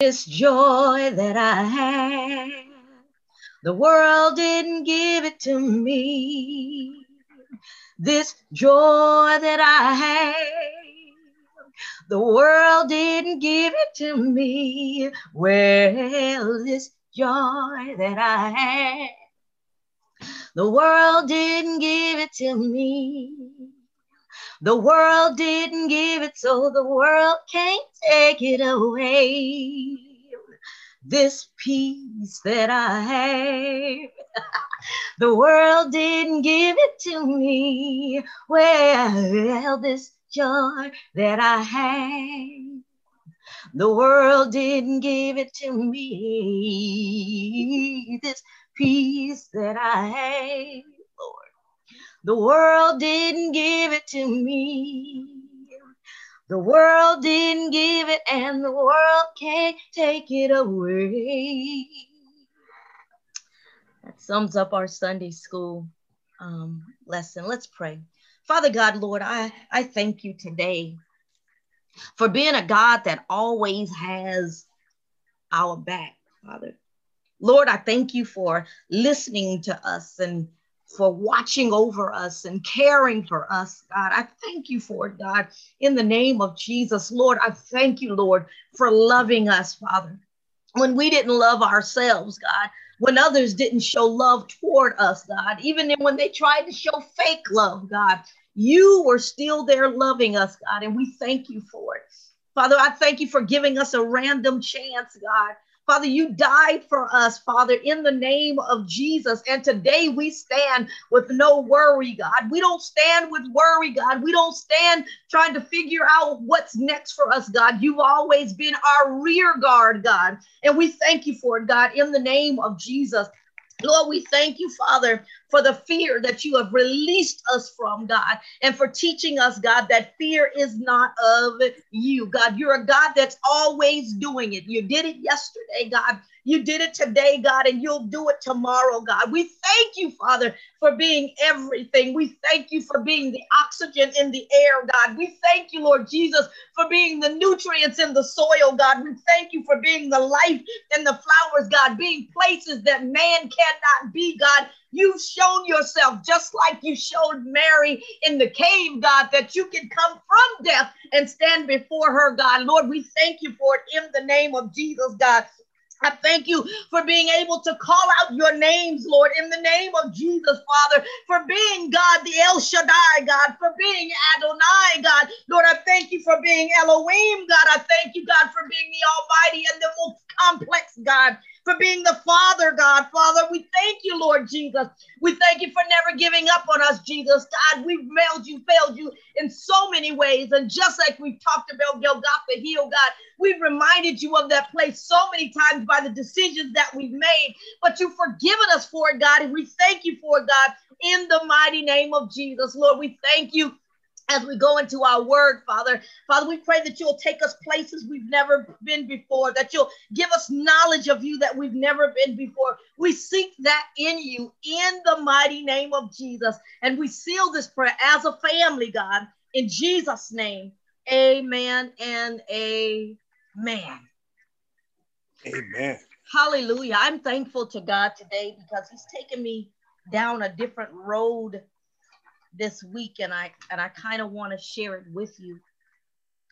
this joy that I have. The world didn't give it to me. This joy that I have, the world didn't give it to me. Well, this joy that I have, the world didn't give it to me. The world didn't give it, so the world can't take it away. This peace that I have, the world didn't give it to me. Well, this joy that I have, the world didn't give it to me. This peace that I have the world didn't give it to me. The world didn't give it, and the world can't take it away. That sums up our Sunday school um, lesson. Let's pray. Father God, Lord, I, I thank you today for being a God that always has our back, Father. Lord, I thank you for listening to us and for watching over us and caring for us, God. I thank you for it, God. In the name of Jesus, Lord, I thank you, Lord, for loving us, Father. When we didn't love ourselves, God, when others didn't show love toward us, God, even when they tried to show fake love, God, you were still there loving us, God, and we thank you for it. Father, I thank you for giving us a random chance, God, Father, you died for us, Father, in the name of Jesus. And today we stand with no worry, God. We don't stand with worry, God. We don't stand trying to figure out what's next for us, God. You've always been our rear guard, God. And we thank you for it, God, in the name of Jesus. Lord, we thank you, Father, for the fear that you have released us from, God, and for teaching us, God, that fear is not of you. God, you're a God that's always doing it. You did it yesterday, God. You did it today, God, and you'll do it tomorrow, God. We thank you, Father, for being everything. We thank you for being the oxygen in the air, God. We thank you, Lord Jesus, for being the nutrients in the soil, God. We thank you for being the life in the flowers, God, being places that man cannot be, God. You've shown yourself just like you showed Mary in the cave, God, that you can come from death and stand before her, God. Lord, we thank you for it in the name of Jesus, God. I thank you for being able to call out your names, Lord, in the name of Jesus, Father, for being God, the El Shaddai, God, for being Adonai, God. Lord, I thank you for being Elohim, God. I thank you, God, for being the Almighty and the most complex God for being the Father, God. Father, we thank you, Lord Jesus. We thank you for never giving up on us, Jesus. God, we've failed you, failed you in so many ways. And just like we've talked about Golgotha Hill, God, we've reminded you of that place so many times by the decisions that we've made. But you've forgiven us for it, God. And we thank you for it, God, in the mighty name of Jesus. Lord, we thank you as we go into our word, Father. Father, we pray that you'll take us places we've never been before, that you'll give us knowledge of you that we've never been before. We seek that in you in the mighty name of Jesus. And we seal this prayer as a family, God, in Jesus' name. Amen and amen. Amen. Hallelujah. I'm thankful to God today because He's taken me down a different road this week and I and I kind of want to share it with you.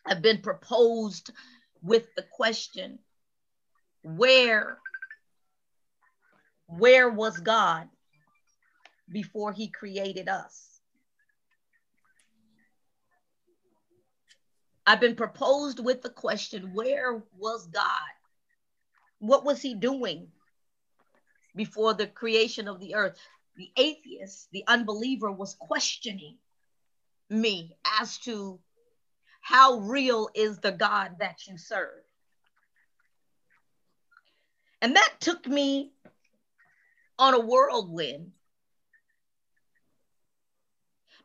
I've been proposed with the question where where was God before he created us? I've been proposed with the question where was God? What was he doing before the creation of the earth? The atheist, the unbeliever, was questioning me as to how real is the God that you serve. And that took me on a whirlwind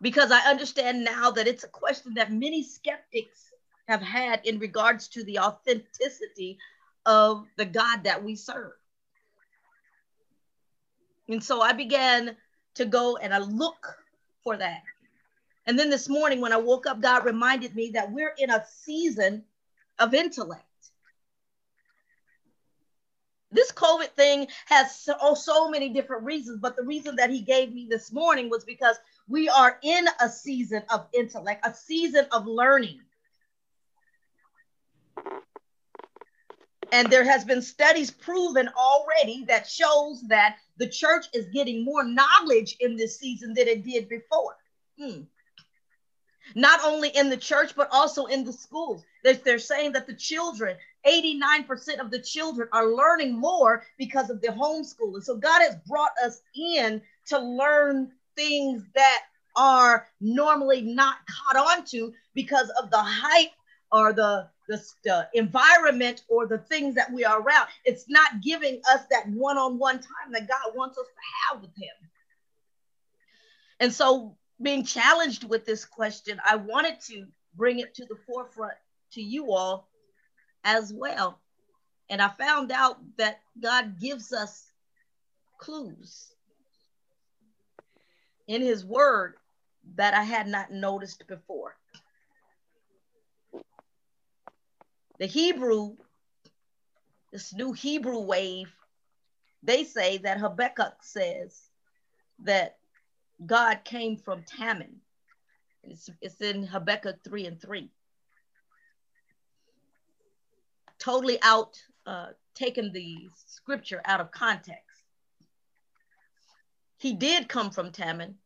because I understand now that it's a question that many skeptics have had in regards to the authenticity of the God that we serve. And so I began to go and I look for that. And then this morning, when I woke up, God reminded me that we're in a season of intellect. this COVID thing has so, oh, so many different reasons, but the reason that he gave me this morning was because we are in a season of intellect, a season of learning. And there has been studies proven already that shows that the church is getting more knowledge in this season than it did before. Hmm. Not only in the church, but also in the schools. They're, they're saying that the children 89% of the children are learning more because of the homeschooling. So God has brought us in to learn things that are normally not caught on to because of the hype or the, the, environment or the things that we are around. It's not giving us that one-on-one time that God wants us to have with him. And so being challenged with this question, I wanted to bring it to the forefront to you all as well. And I found out that God gives us clues in his word that I had not noticed before. The Hebrew, this new Hebrew wave, they say that Habakkuk says that God came from Taman. It's, it's in Habakkuk 3 and 3 totally out, uh, taken the scripture out of context. He did come from Taman,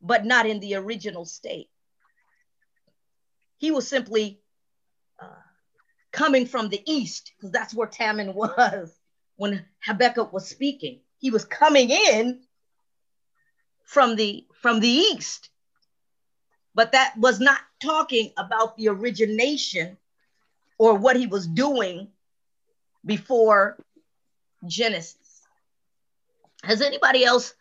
but not in the original state. He was simply uh, coming from the east, because that's where Taman was when Habakkuk was speaking. He was coming in from the from the east but that was not talking about the origination or what he was doing before Genesis. Has anybody else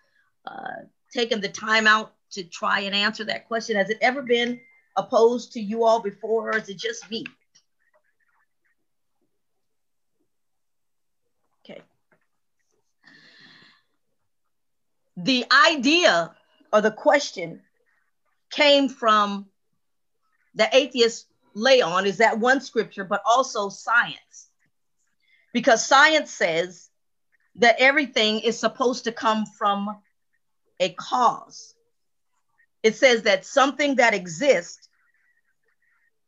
uh, taken the time out to try and answer that question? Has it ever been opposed to you all before, or is it just me? Okay. The idea or the question came from the atheist Leon, is that one scripture, but also science. Because science says that everything is supposed to come from a cause. It says that something that exists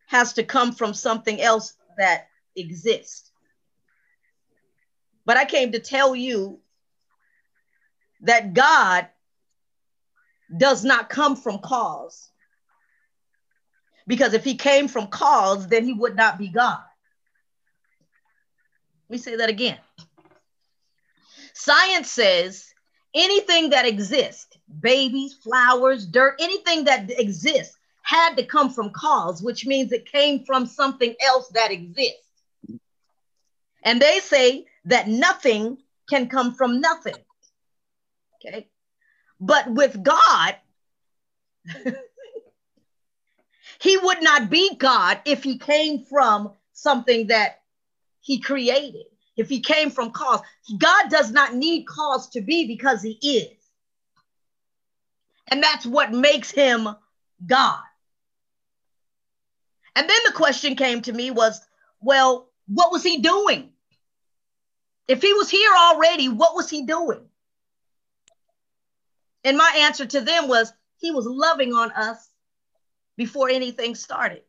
has to come from something else that exists. But I came to tell you that God does not come from cause. Because if he came from cause, then he would not be God. Let me say that again. Science says anything that exists, babies, flowers, dirt, anything that exists had to come from cause, which means it came from something else that exists. And they say that nothing can come from nothing. Okay. But with God, he would not be God if he came from something that he created, if he came from cause. God does not need cause to be because he is. And that's what makes him God. And then the question came to me was, well, what was he doing? If he was here already, what was he doing? And my answer to them was, he was loving on us before anything started.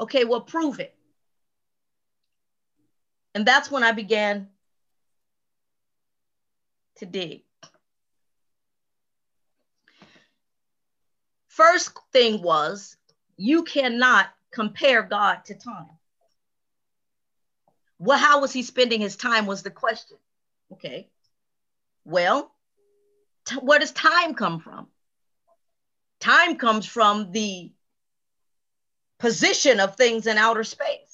Okay, well, prove it. And that's when I began to dig. First thing was, you cannot compare God to time. Well, how was he spending his time was the question. Okay. Well, where does time come from? Time comes from the position of things in outer space.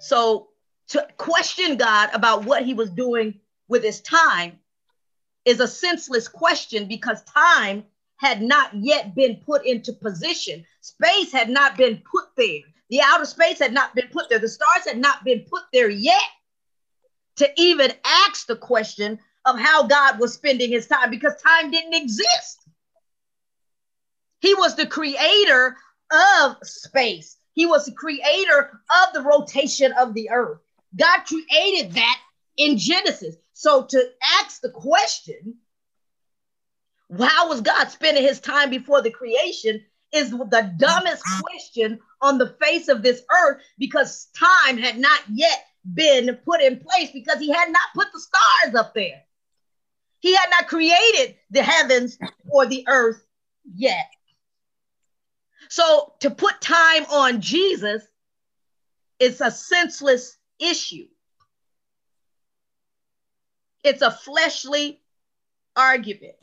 So to question God about what he was doing with his time is a senseless question because time had not yet been put into position. Space had not been put there. The outer space had not been put there. The stars had not been put there yet to even ask the question of how God was spending his time because time didn't exist. He was the creator of space. He was the creator of the rotation of the earth. God created that in Genesis. So to ask the question, how was God spending his time before the creation is the dumbest question on the face of this earth because time had not yet been put in place because he had not put the stars up there. He had not created the heavens or the earth yet. So to put time on Jesus is a senseless issue. It's a fleshly argument.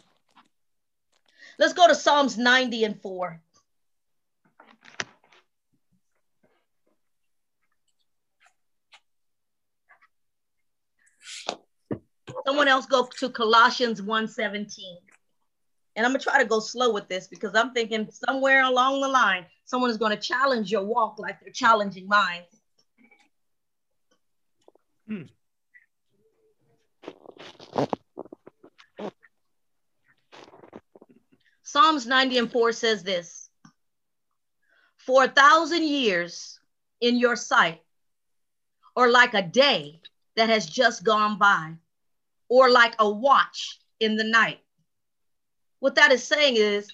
Let's go to Psalms 90 and 4. Someone else go to Colossians 1:17. And I'm gonna try to go slow with this because I'm thinking somewhere along the line, someone is to challenge your walk like they're challenging mine. Hmm. Psalms 90 and 4 says this For a thousand years in your sight, or like a day that has just gone by, or like a watch in the night. What that is saying is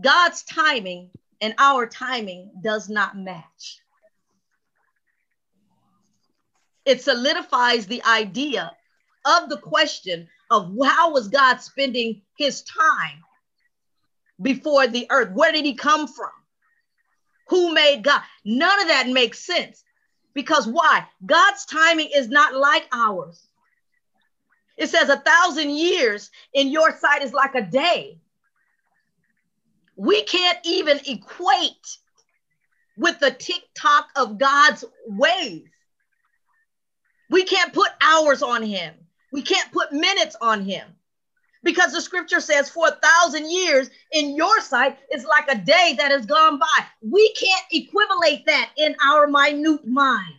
God's timing and our timing does not match. It solidifies the idea of the question of how was God spending his time before the earth? Where did he come from? Who made God? None of that makes sense. Because why? God's timing is not like ours. It says a thousand years in your sight is like a day. We can't even equate with the tick tock of God's ways. We can't put hours on him. We can't put minutes on him because the scripture says for a thousand years in your sight is like a day that has gone by. We can't equivalate that in our minute mind.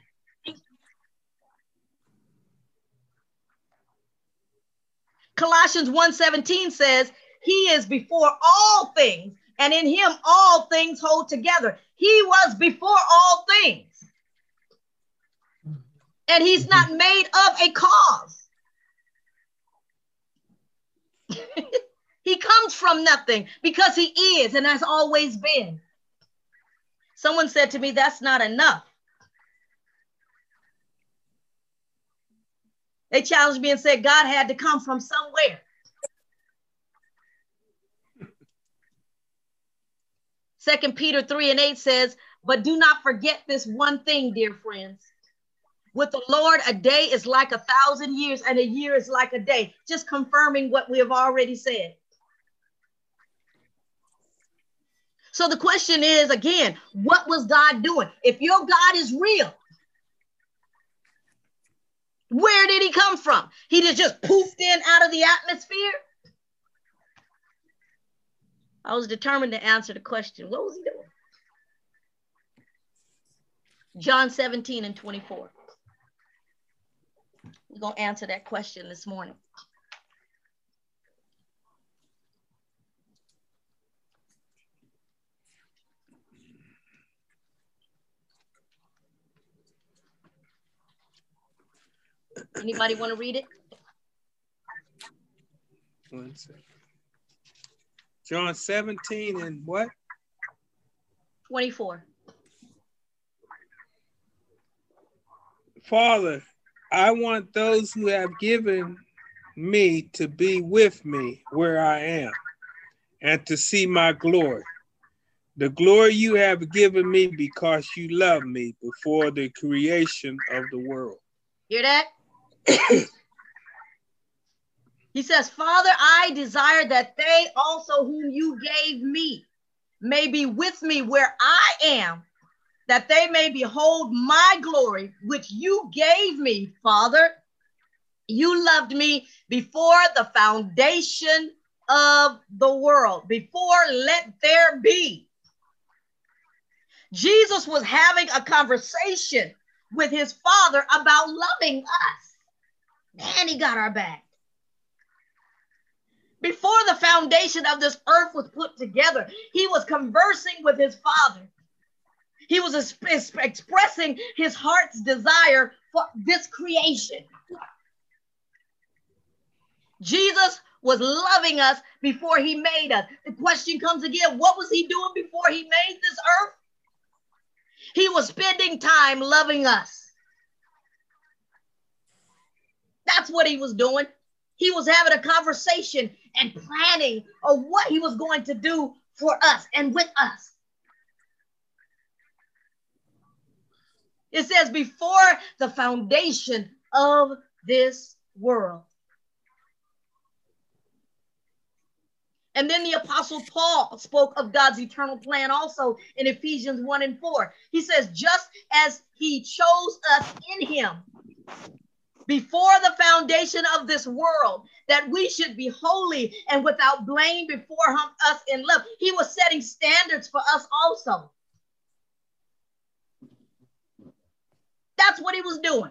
Colossians 1:17 says, He is before all things, and in him all things hold together. He was before all things. And he's not mm-hmm. made of a cause. he comes from nothing because he is and has always been. Someone said to me, That's not enough. They challenged me and said God had to come from somewhere. Second Peter 3 and 8 says, But do not forget this one thing, dear friends. With the Lord, a day is like a thousand years, and a year is like a day. Just confirming what we have already said. So the question is again, what was God doing? If your God is real, where did he come from? He just, poofed in out of the atmosphere? I was determined to answer the question. What was he doing? John 17 and 24. We're going to answer that question this morning. Anybody want to read it? One second. John 17 and what? 24. Father, I want those who have given me to be with me where I am and to see my glory. The glory you have given me because you love me before the creation of the world. Hear that? he says, Father, I desire that they also whom you gave me may be with me where I am, that they may behold my glory, which you gave me, Father. You loved me before the foundation of the world, before let there be. Jesus was having a conversation with his father about loving us. Man, he got our back. Before the foundation of this earth was put together, he was conversing with his father. He was expressing his heart's desire for this creation. Jesus was loving us before he made us. The question comes again what was he doing before he made this earth? He was spending time loving us. That's what he was doing. He was having a conversation and planning of what he was going to do for us and with us. It says, before the foundation of this world. And then the Apostle Paul spoke of God's eternal plan also in Ephesians 1 and 4. He says, just as he chose us in him before the foundation of this world, that we should be holy and without blame before him, us in love. He was setting standards for us also. That's what he was doing.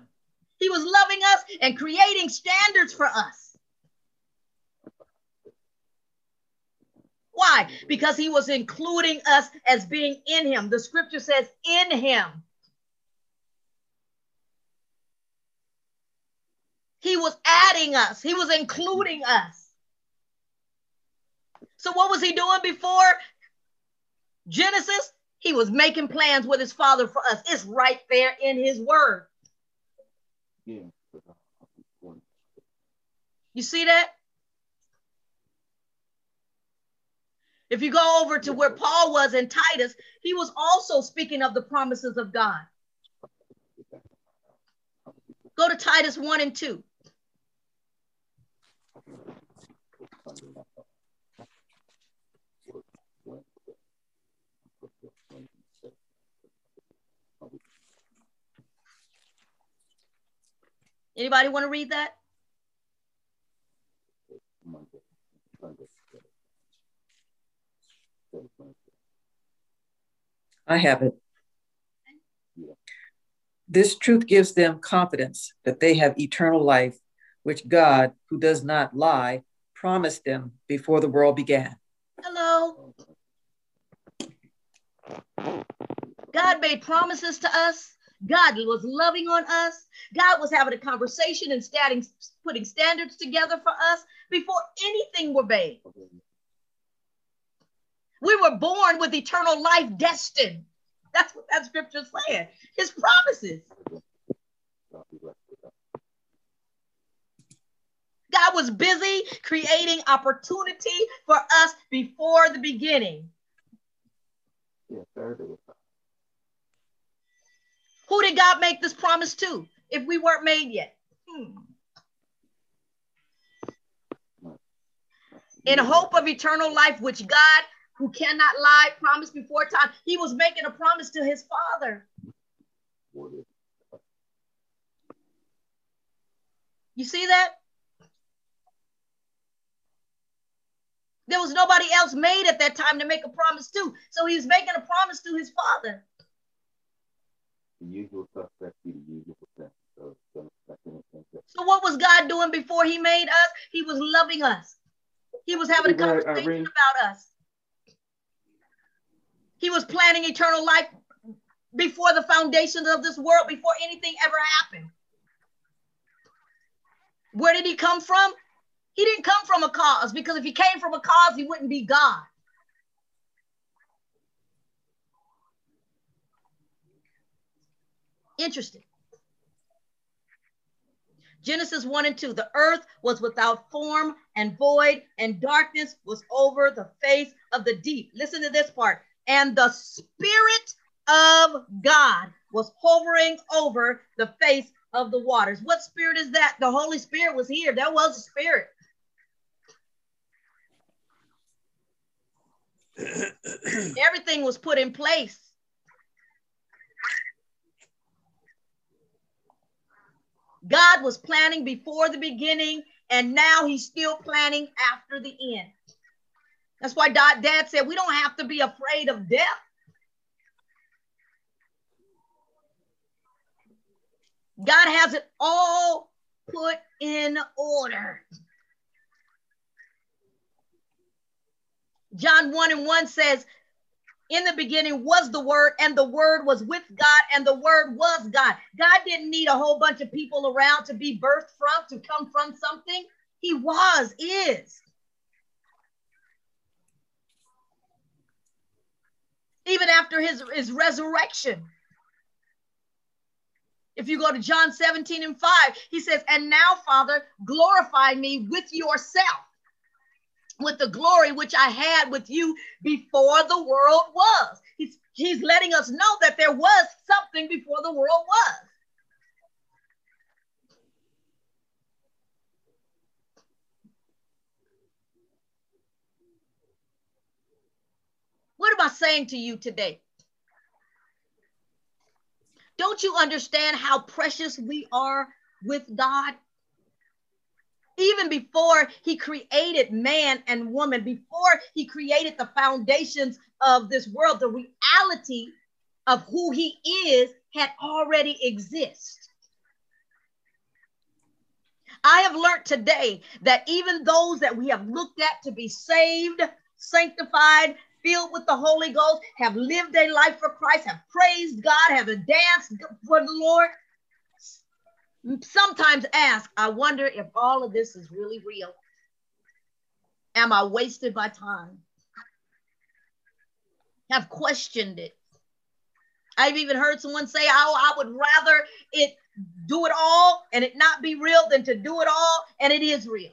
He was loving us and creating standards for us. Why? Because he was including us as being in him. The scripture says, in him. He was adding us, he was including us. So, what was he doing before Genesis? He was making plans with his father for us. It's right there in his word. Yeah. You see that? If you go over to where Paul was in Titus, he was also speaking of the promises of God. Go to Titus 1 and 2. Anybody want to read that? I have it. This truth gives them confidence that they have eternal life, which God, who does not lie, promised them before the world began. Hello. God made promises to us God was loving on us. God was having a conversation and starting, putting standards together for us before anything were made. We were born with eternal life destined. That's what that scripture is saying. His promises. God was busy creating opportunity for us before the beginning. Yes, who did God make this promise to if we weren't made yet? Hmm. In hope of eternal life, which God, who cannot lie, promised before time, he was making a promise to his father. You see that? There was nobody else made at that time to make a promise to. So he was making a promise to his father the usual suspects be the usual suspects. So, so what was God doing before he made us? He was loving us. He was having a conversation about us. He was planning eternal life before the foundations of this world, before anything ever happened. Where did he come from? He didn't come from a cause because if he came from a cause, he wouldn't be God. Interesting. Genesis 1 and 2 the earth was without form and void, and darkness was over the face of the deep. Listen to this part. And the Spirit of God was hovering over the face of the waters. What spirit is that? The Holy Spirit was here. That was a spirit. Everything was put in place. God was planning before the beginning, and now he's still planning after the end. That's why dad said we don't have to be afraid of death. God has it all put in order. John 1 and 1 says, In the beginning was the word, and the word was with God, and the word was God. God didn't need a whole bunch of people around to be birthed from, to come from something. He was, is. Even after his, his resurrection. If you go to John 17 and 5, he says, And now, Father, glorify me with yourself with the glory which I had with you before the world was. He's, he's letting us know that there was something before the world was. What am I saying to you today? Don't you understand how precious we are with God? Even before he created man and woman, before he created the foundations of this world, the reality of who he is had already exist. I have learned today that even those that we have looked at to be saved, sanctified, filled with the Holy Ghost, have lived a life for Christ, have praised God, have danced for the Lord, sometimes ask, I wonder if all of this is really real. Am I wasted my time? Have questioned it. I've even heard someone say, oh, I would rather it do it all and it not be real than to do it all and it is real.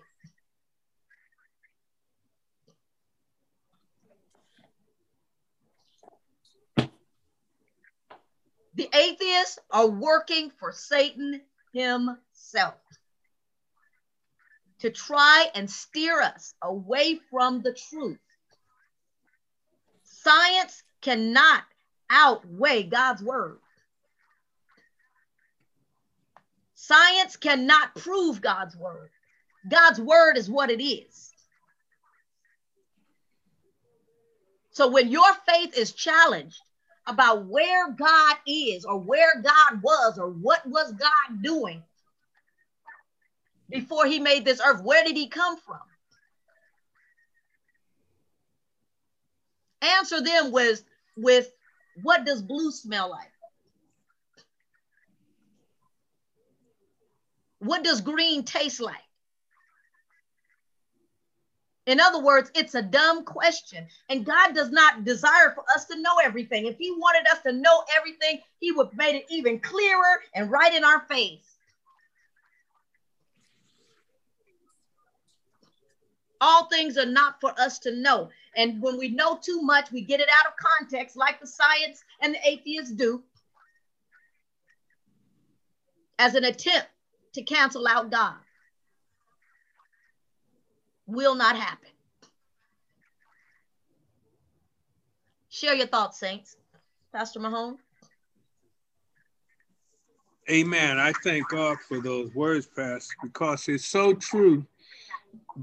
The atheists are working for Satan himself to try and steer us away from the truth. Science cannot outweigh God's word. Science cannot prove God's word. God's word is what it is. So when your faith is challenged, about where God is or where God was or what was God doing before he made this earth. Where did he come from? Answer them with, with what does blue smell like? What does green taste like? In other words, it's a dumb question. And God does not desire for us to know everything. If He wanted us to know everything, He would have made it even clearer and right in our face. All things are not for us to know. And when we know too much, we get it out of context, like the science and the atheists do, as an attempt to cancel out God will not happen. Share your thoughts, Saints. Pastor Mahone. Amen. I thank God for those words, Pastor, because it's so true.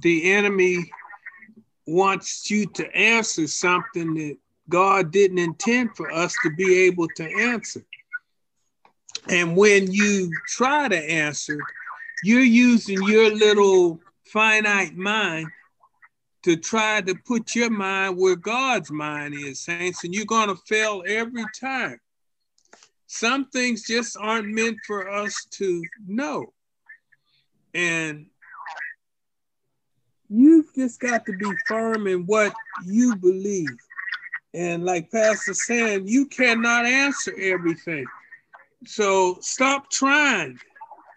The enemy wants you to answer something that God didn't intend for us to be able to answer. And when you try to answer, you're using your little finite mind to try to put your mind where God's mind is, saints, and you're going to fail every time. Some things just aren't meant for us to know. And you've just got to be firm in what you believe. And like Pastor said, you cannot answer everything. So stop trying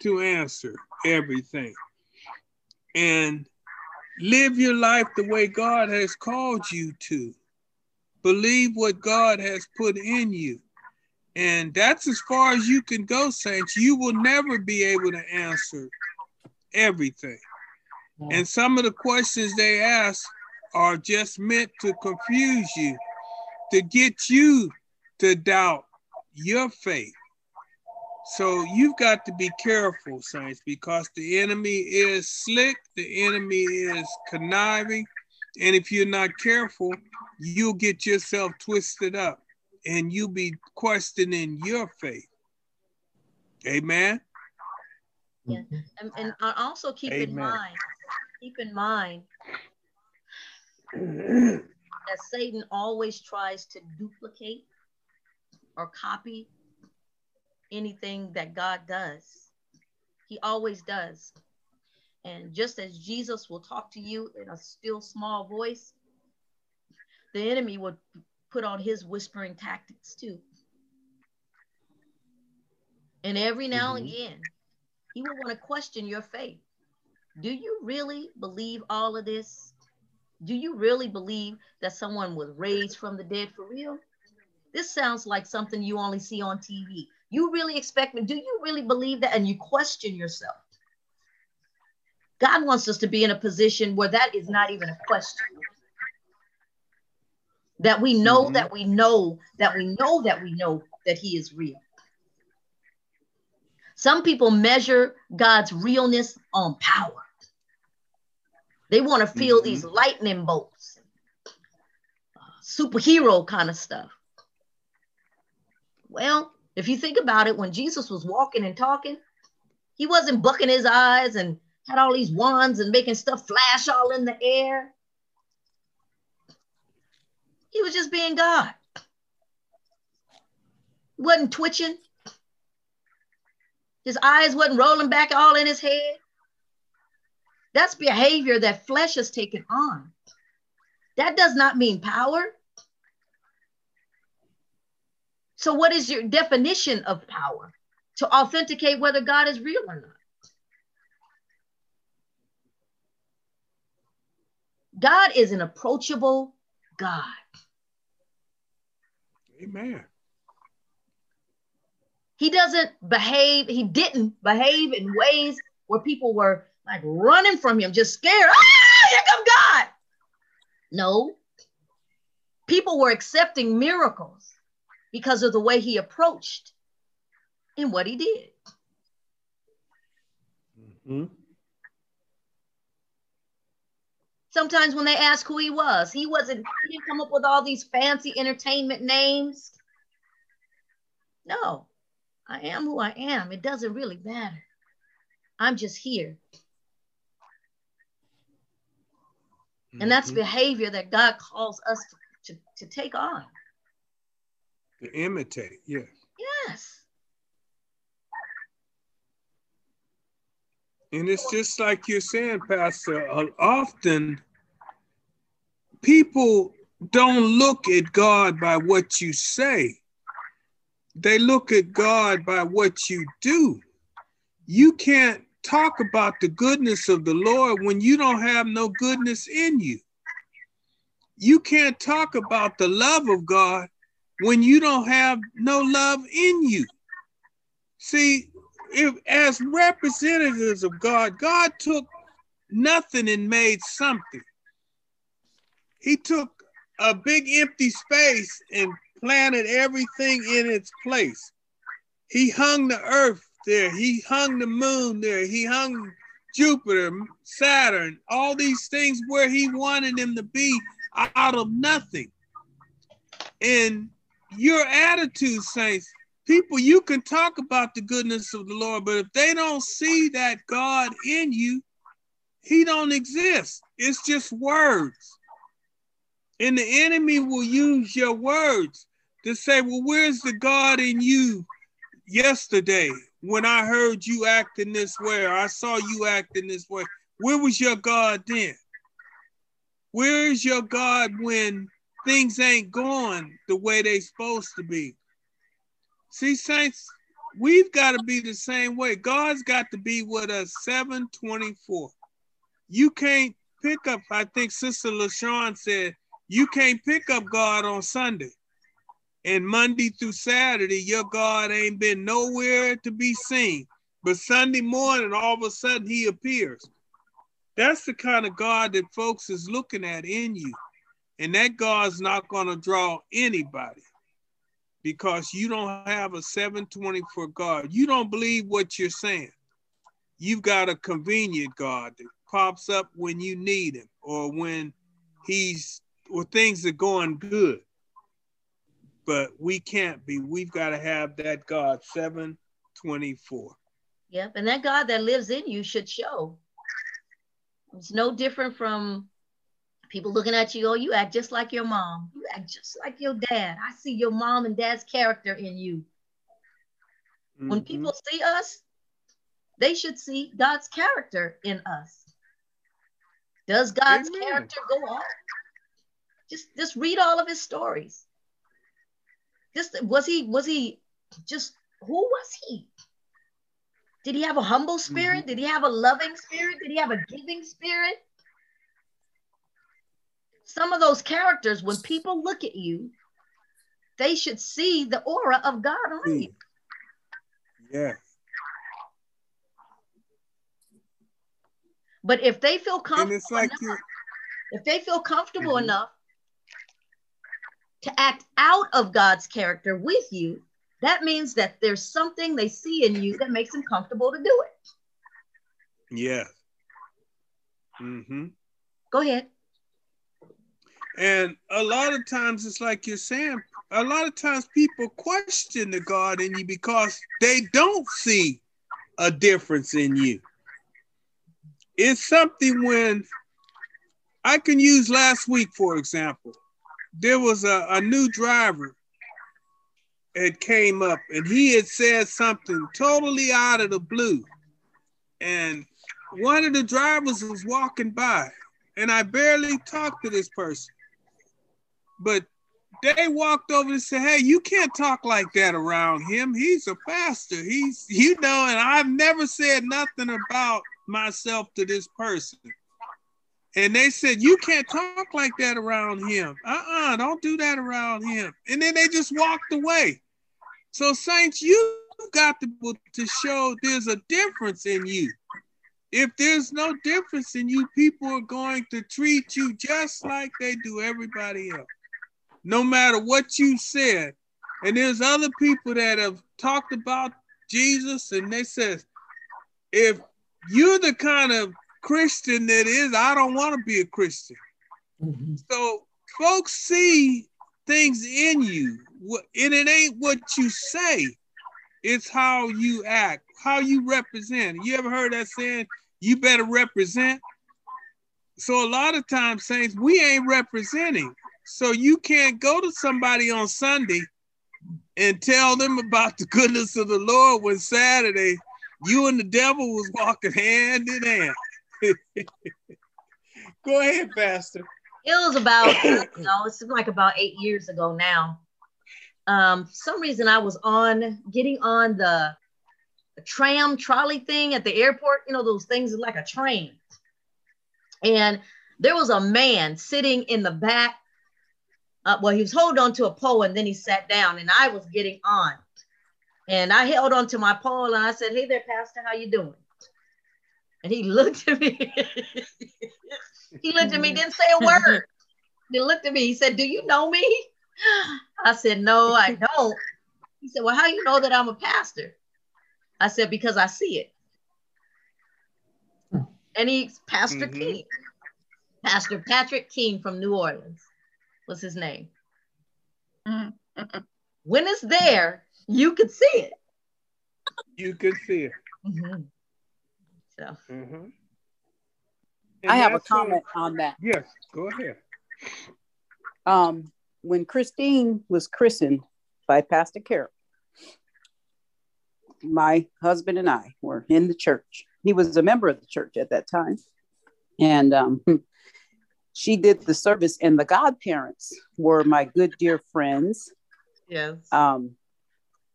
to answer everything and live your life the way God has called you to. Believe what God has put in you. And that's as far as you can go, saints. You will never be able to answer everything. And some of the questions they ask are just meant to confuse you, to get you to doubt your faith. So you've got to be careful, saints, because the enemy is slick, the enemy is conniving, and if you're not careful, you'll get yourself twisted up and you'll be questioning your faith. Amen. Yeah. And, and also keep Amen. in mind, keep in mind that Satan always tries to duplicate or copy anything that God does. He always does. And just as Jesus will talk to you in a still small voice, the enemy would put on his whispering tactics too. And every now mm-hmm. and again, he will want to question your faith. Do you really believe all of this? Do you really believe that someone was raised from the dead for real? This sounds like something you only see on TV. You really expect me? Do you really believe that? And you question yourself. God wants us to be in a position where that is not even a question. That we know mm-hmm. that we know that we know that we know that He is real. Some people measure God's realness on power. They want to feel mm-hmm. these lightning bolts, superhero kind of stuff. Well, if you think about it, when Jesus was walking and talking, he wasn't bucking his eyes and had all these wands and making stuff flash all in the air. He was just being God. He wasn't twitching. His eyes wasn't rolling back all in his head. That's behavior that flesh has taken on. That does not mean power. So, what is your definition of power to authenticate whether God is real or not? God is an approachable God. Amen. He doesn't behave, he didn't behave in ways where people were like running from him, just scared. Ah, here come God. No. People were accepting miracles because of the way he approached and what he did. Mm-hmm. Sometimes when they ask who he was, he wasn't, he didn't come up with all these fancy entertainment names. No, I am who I am. It doesn't really matter. I'm just here. And that's mm-hmm. behavior that God calls us to, to, to take on. To imitate, yes. Yes. And it's just like you're saying, Pastor, uh, often people don't look at God by what you say. They look at God by what you do. You can't talk about the goodness of the Lord when you don't have no goodness in you. You can't talk about the love of God when you don't have no love in you. See, if as representatives of God, God took nothing and made something. He took a big empty space and planted everything in its place. He hung the earth there. He hung the moon there. He hung Jupiter, Saturn, all these things where he wanted them to be out of nothing. And your attitude, saints, people, you can talk about the goodness of the Lord, but if they don't see that God in you, he don't exist. It's just words. And the enemy will use your words to say, well, where's the God in you yesterday when I heard you acting this way or I saw you acting this way? Where was your God then? Where is your God when things ain't going the way they supposed to be? See, saints, we've got to be the same way. God's got to be with us 724. You can't pick up, I think Sister LaShawn said, you can't pick up God on Sunday. And Monday through Saturday, your God ain't been nowhere to be seen. But Sunday morning, all of a sudden, he appears. That's the kind of God that folks is looking at in you. And that God's not going to draw anybody because you don't have a 724 God. You don't believe what you're saying. You've got a convenient God that pops up when you need him or when he's or things are going good. But we can't be. We've got to have that God 724. Yep. And that God that lives in you should show. It's no different from People looking at you, oh, you act just like your mom. You act just like your dad. I see your mom and dad's character in you. Mm-hmm. When people see us, they should see God's character in us. Does God's Amen. character go on? Just just read all of his stories. Just was he was he just who was he? Did he have a humble spirit? Mm-hmm. Did he have a loving spirit? Did he have a giving spirit? Some of those characters, when people look at you, they should see the aura of God on you. Yeah. But if they feel comfortable, like enough, if they feel comfortable mm-hmm. enough to act out of God's character with you, that means that there's something they see in you that makes them comfortable to do it. Yeah. Mm-hmm. Go ahead. And a lot of times it's like you're saying, a lot of times people question the God in you because they don't see a difference in you. It's something when I can use last week, for example. There was a, a new driver that came up and he had said something totally out of the blue. And one of the drivers was walking by, and I barely talked to this person. But they walked over and said, Hey, you can't talk like that around him. He's a pastor. He's, you know, and I've never said nothing about myself to this person. And they said, You can't talk like that around him. Uh uh-uh, uh, do that around him. And then they just walked away. So, Saints, you've got to, to show there's a difference in you. If there's no difference in you, people are going to treat you just like they do everybody else, no matter what you said. And there's other people that have talked about Jesus, and they says, if you're the kind of Christian that is, I don't want to be a Christian. Mm-hmm. So folks see things in you, and it ain't what you say, it's how you act, how you represent. You ever heard that saying, you better represent? So a lot of times, saints, we ain't representing. So you can't go to somebody on Sunday and tell them about the goodness of the Lord when Saturday you and the devil was walking hand in hand. Go ahead, Pastor. It was about, you know, it's like about eight years ago now. Um, some reason I was on getting on the tram trolley thing at the airport, you know, those things like a train. And there was a man sitting in the back. Uh, well, he was holding on to a pole and then he sat down and I was getting on. And I held on to my pole and I said, Hey there, Pastor, how you doing? And he looked at me. he looked at me, didn't say a word. He looked at me. He said, Do you know me? I said, No, I don't. He said, Well, how you know that I'm a pastor? I said, Because I see it. And he's Pastor mm-hmm. King. Pastor Patrick King from New Orleans was his name. Mm-hmm. When it's there, you could see it. You could see it. Mm-hmm. So. Mm-hmm. I have a comment on that. Yes, go ahead. Um, when Christine was christened by Pastor Carol, my husband and I were in the church. He was a member of the church at that time. And um, she did the service, and the godparents were my good dear friends. Yes. Um,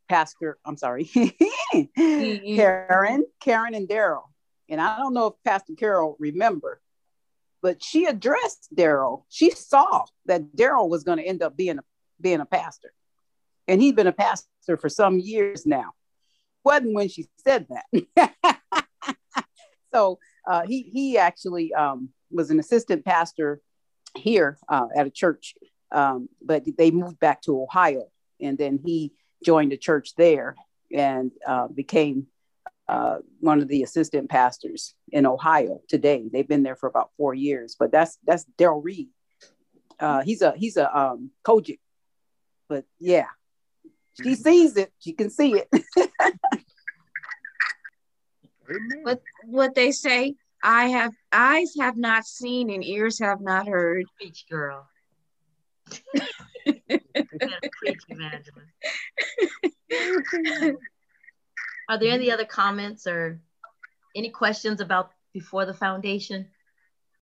Pastor, I'm sorry, mm-hmm. Karen, Karen and Daryl. And I don't know if Pastor Carol remember, but she addressed Daryl. She saw that Daryl was going to end up being a, being a pastor. And he'd been a pastor for some years now. Wasn't when she said that. so uh, he, he actually um, was an assistant pastor here uh, at a church, um, but they moved back to Ohio. And then he joined a church there and uh, became uh, one of the assistant pastors in Ohio today. They've been there for about four years, but that's that's Daryl Reed. Uh, he's a he's a um, COGIC, but yeah, she sees it. She can see it. what what they say I have eyes have not seen and ears have not heard. Preach, girl. preach, evangelist. Are there any other comments or any questions about before the foundation?